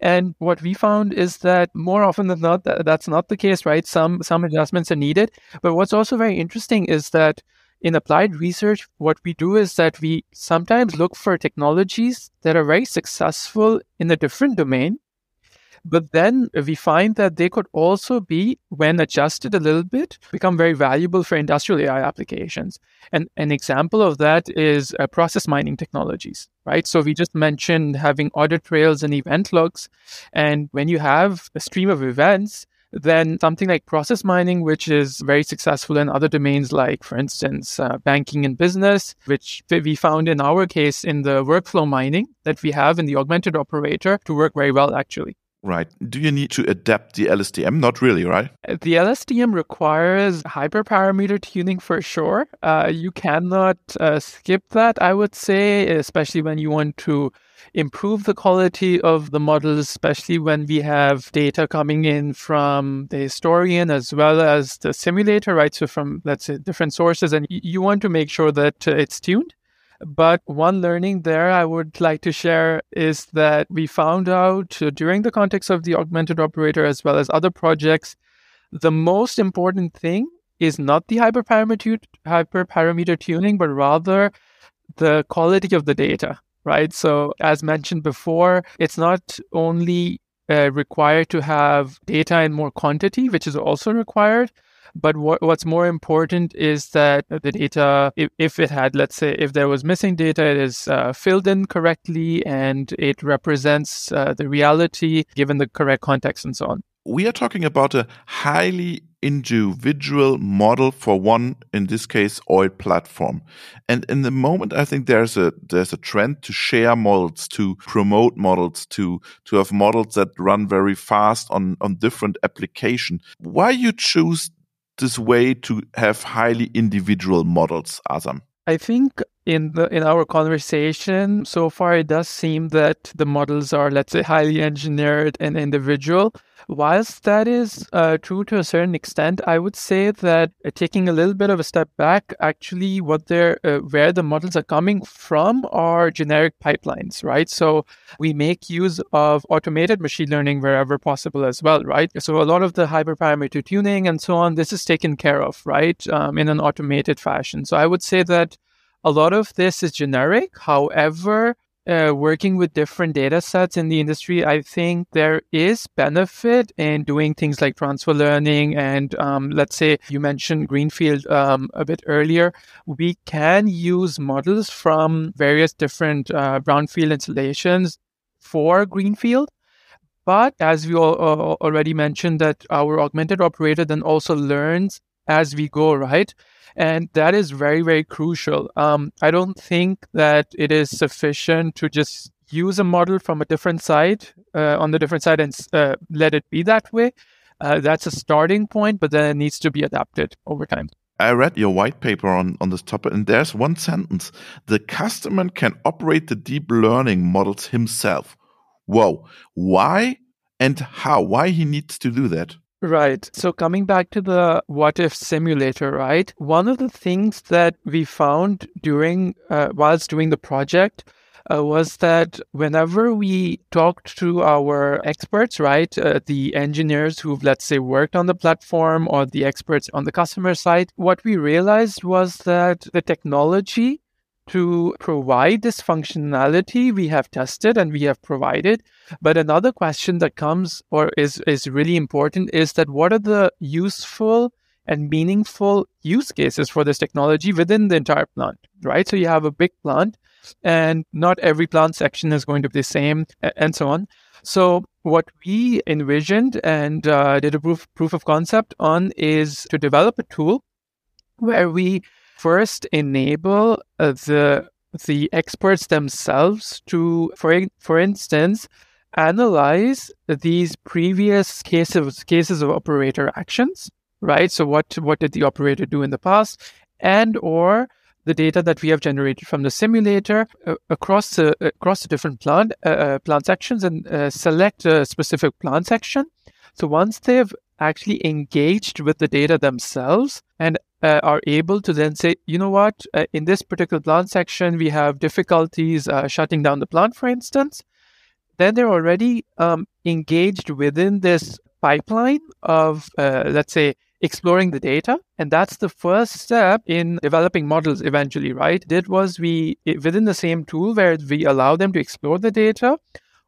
And what we found is that more often than not, that, that's not the case, right? Some some adjustments are needed. But what's also very interesting is that in applied research, what we do is that we sometimes look for technologies that are very successful in a different domain, but then we find that they could also be, when adjusted a little bit, become very valuable for industrial AI applications. And an example of that is uh, process mining technologies, right? So we just mentioned having audit trails and event logs. And when you have a stream of events, then something like process mining, which is very successful in other domains, like, for instance, uh, banking and business, which we found in our case in the workflow mining that we have in the augmented operator to work very well, actually. Right. Do you need to adapt the LSTM? Not really, right? The LSTM requires hyperparameter tuning for sure. Uh, you cannot uh, skip that, I would say, especially when you want to improve the quality of the models, especially when we have data coming in from the historian as well as the simulator, right? So from, let's say, different sources, and you want to make sure that uh, it's tuned. But one learning there I would like to share is that we found out uh, during the context of the augmented operator as well as other projects, the most important thing is not the hyperparameter, hyperparameter tuning, but rather the quality of the data, right? So, as mentioned before, it's not only uh, required to have data in more quantity, which is also required, but what, what's more important is that the data, if, if, it had, let's say, if there was missing data, it is uh, filled in correctly and it represents uh, the reality given the correct context and so on. We are talking about a highly individual model for one, in this case, oil platform. And in the moment, I think there's a there's a trend to share models, to promote models, to to have models that run very fast on on different application. Why you choose this way to have highly individual models, Azam? I think in the in our conversation. So far it does seem that the models are let's say highly engineered and individual. Whilst that is uh, true to a certain extent i would say that uh, taking a little bit of a step back actually what they're uh, where the models are coming from are generic pipelines right? So we make use of automated machine learning wherever possible as well right? So a lot of the hyperparameter tuning and so on this is taken care of right? Um, in an automated fashion. So i would say that a lot of this is generic. However, uh, working with different data sets in the industry, I think there is benefit in doing things like transfer learning. And um, let's say you mentioned Greenfield um, a bit earlier. We can use models from various different uh, brownfield installations for Greenfield. But as we all, uh, already mentioned, that our augmented operator then also learns as we go, right? And that is very, very crucial. Um, I don't think that it is sufficient to just use a model from a different side uh, on the different side and uh, let it be that way. Uh, that's a starting point, but then it needs to be adapted over time. I read your white paper on, on this topic, and there's one sentence the customer can operate the deep learning models himself. Whoa, why and how? Why he needs to do that? Right. So coming back to the what if simulator, right? One of the things that we found during uh, whilst doing the project uh, was that whenever we talked to our experts, right, uh, the engineers who've let's say worked on the platform or the experts on the customer side, what we realized was that the technology to provide this functionality we have tested and we have provided. But another question that comes or is, is really important is that what are the useful and meaningful use cases for this technology within the entire plant, right? So you have a big plant and not every plant section is going to be the same and so on. So what we envisioned and uh, did a proof, proof of concept on is to develop a tool where we first enable uh, the the experts themselves to, for for instance, analyze these previous cases cases of operator actions, right? So what what did the operator do in the past, and or the data that we have generated from the simulator uh, across the across the different plant uh, uh plant sections and uh, select a specific plant section So once they've actually engaged with the data themselves and uh, are able to then say, you know what, uh, in this particular plant section, we have difficulties uh, shutting down the plant, for instance, then they're already um, engaged within this pipeline of, uh, let's say, exploring the data. And that's the first step in developing models eventually, right? Did was we, within the same tool where we allow them to explore the data,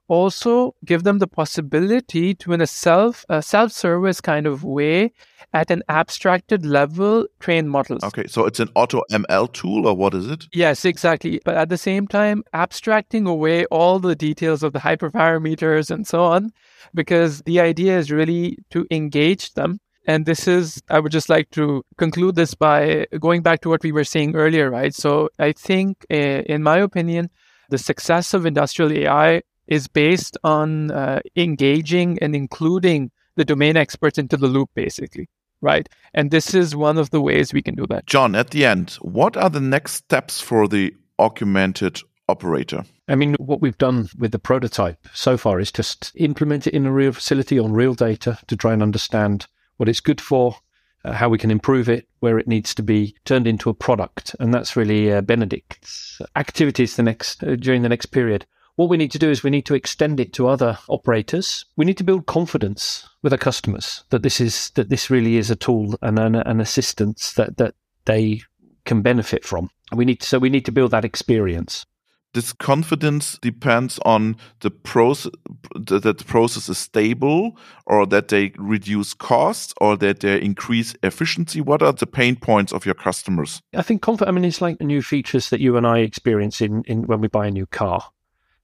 also give them the possibility to in a self a self-service kind of way at an abstracted level train models. Okay so it's an auto ml tool or what is it? Yes exactly. But at the same time abstracting away all the details of the hyperparameters and so on because the idea is really to engage them. And this is, I would just like to conclude this by going back to what we were saying earlier, right? So I think, uh, in my opinion, the success of industrial AI is based on uh, engaging and including the domain experts into the loop, basically. Right. And this is one of the ways we can do that. John, at the end, what are the next steps for the augmented operator? I mean, what we've done with the prototype so far is just implement it in a real facility on real data to try and understand what it's good for, uh, how we can improve it, where it needs to be turned into a product. And that's really uh, Benedict's activities the next uh, during the next period. What we need to do is we need to extend it to other operators. We need to build confidence with our customers that this is that this really is a tool and an, an assistance that that they can benefit from. We need to, so we need to build that experience this confidence depends on the process that the process is stable or that they reduce costs or that they increase efficiency what are the pain points of your customers i think comfort i mean it's like new features that you and i experience in, in when we buy a new car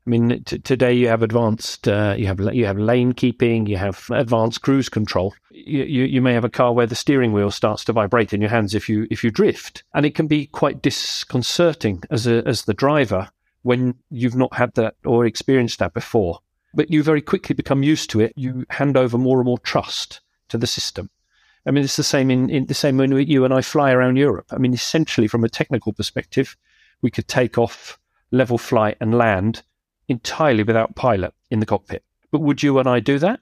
I mean, t- today you have advanced, uh, you have you have lane keeping, you have advanced cruise control. You, you, you may have a car where the steering wheel starts to vibrate in your hands if you if you drift, and it can be quite disconcerting as a as the driver when you've not had that or experienced that before. But you very quickly become used to it. You hand over more and more trust to the system. I mean, it's the same in, in the same when you and I fly around Europe. I mean, essentially, from a technical perspective, we could take off, level flight, and land entirely without pilot in the cockpit. But would you and I do that?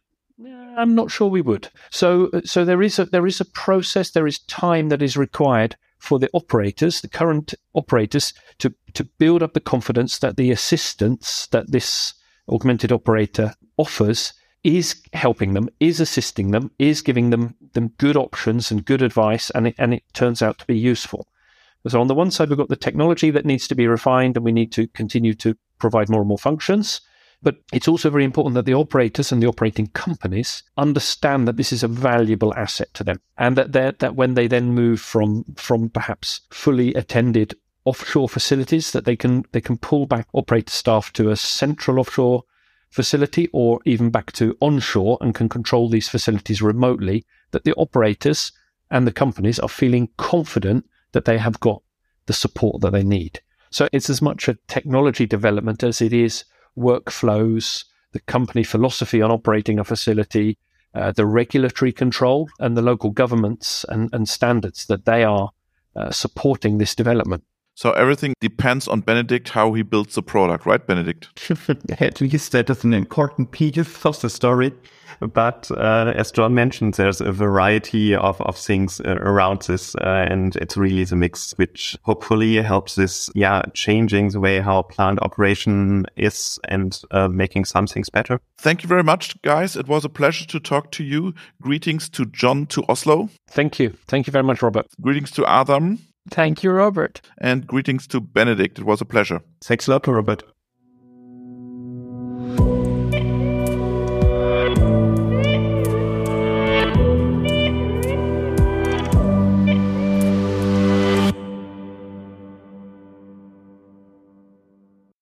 I'm not sure we would. So, uh, so there is a there is a process, there is time that is required for the operators, the current operators, to to build up the confidence that the assistance that this augmented operator offers is helping them, is assisting them, is giving them them good options and good advice, and it, and it turns out to be useful. So on the one side, we've got the technology that needs to be refined, and we need to continue to provide more and more functions. But it's also very important that the operators and the operating companies understand that this is a valuable asset to them, and that that when they then move from from perhaps fully attended offshore facilities, that they can they can pull back operator staff to a central offshore facility or even back to onshore and can control these facilities remotely. That the operators and the companies are feeling confident that they have got the support that they need. So it's as much a technology development as it is workflows, the company philosophy on operating a facility, uh, the regulatory control, and the local governments and, and standards that they are uh, supporting this development. So everything depends on Benedict how he builds the product, right, Benedict? (laughs) At least that is an important piece of the story. But uh, as John mentioned, there's a variety of, of things uh, around this, uh, and it's really the mix which hopefully helps this, yeah, changing the way how plant operation is and uh, making some things better. Thank you very much, guys. It was a pleasure to talk to you. Greetings to John to Oslo. Thank you. Thank you very much, Robert. Greetings to Adam. Thank you, Robert. And greetings to Benedict. It was a pleasure. Thanks a lot, Robert.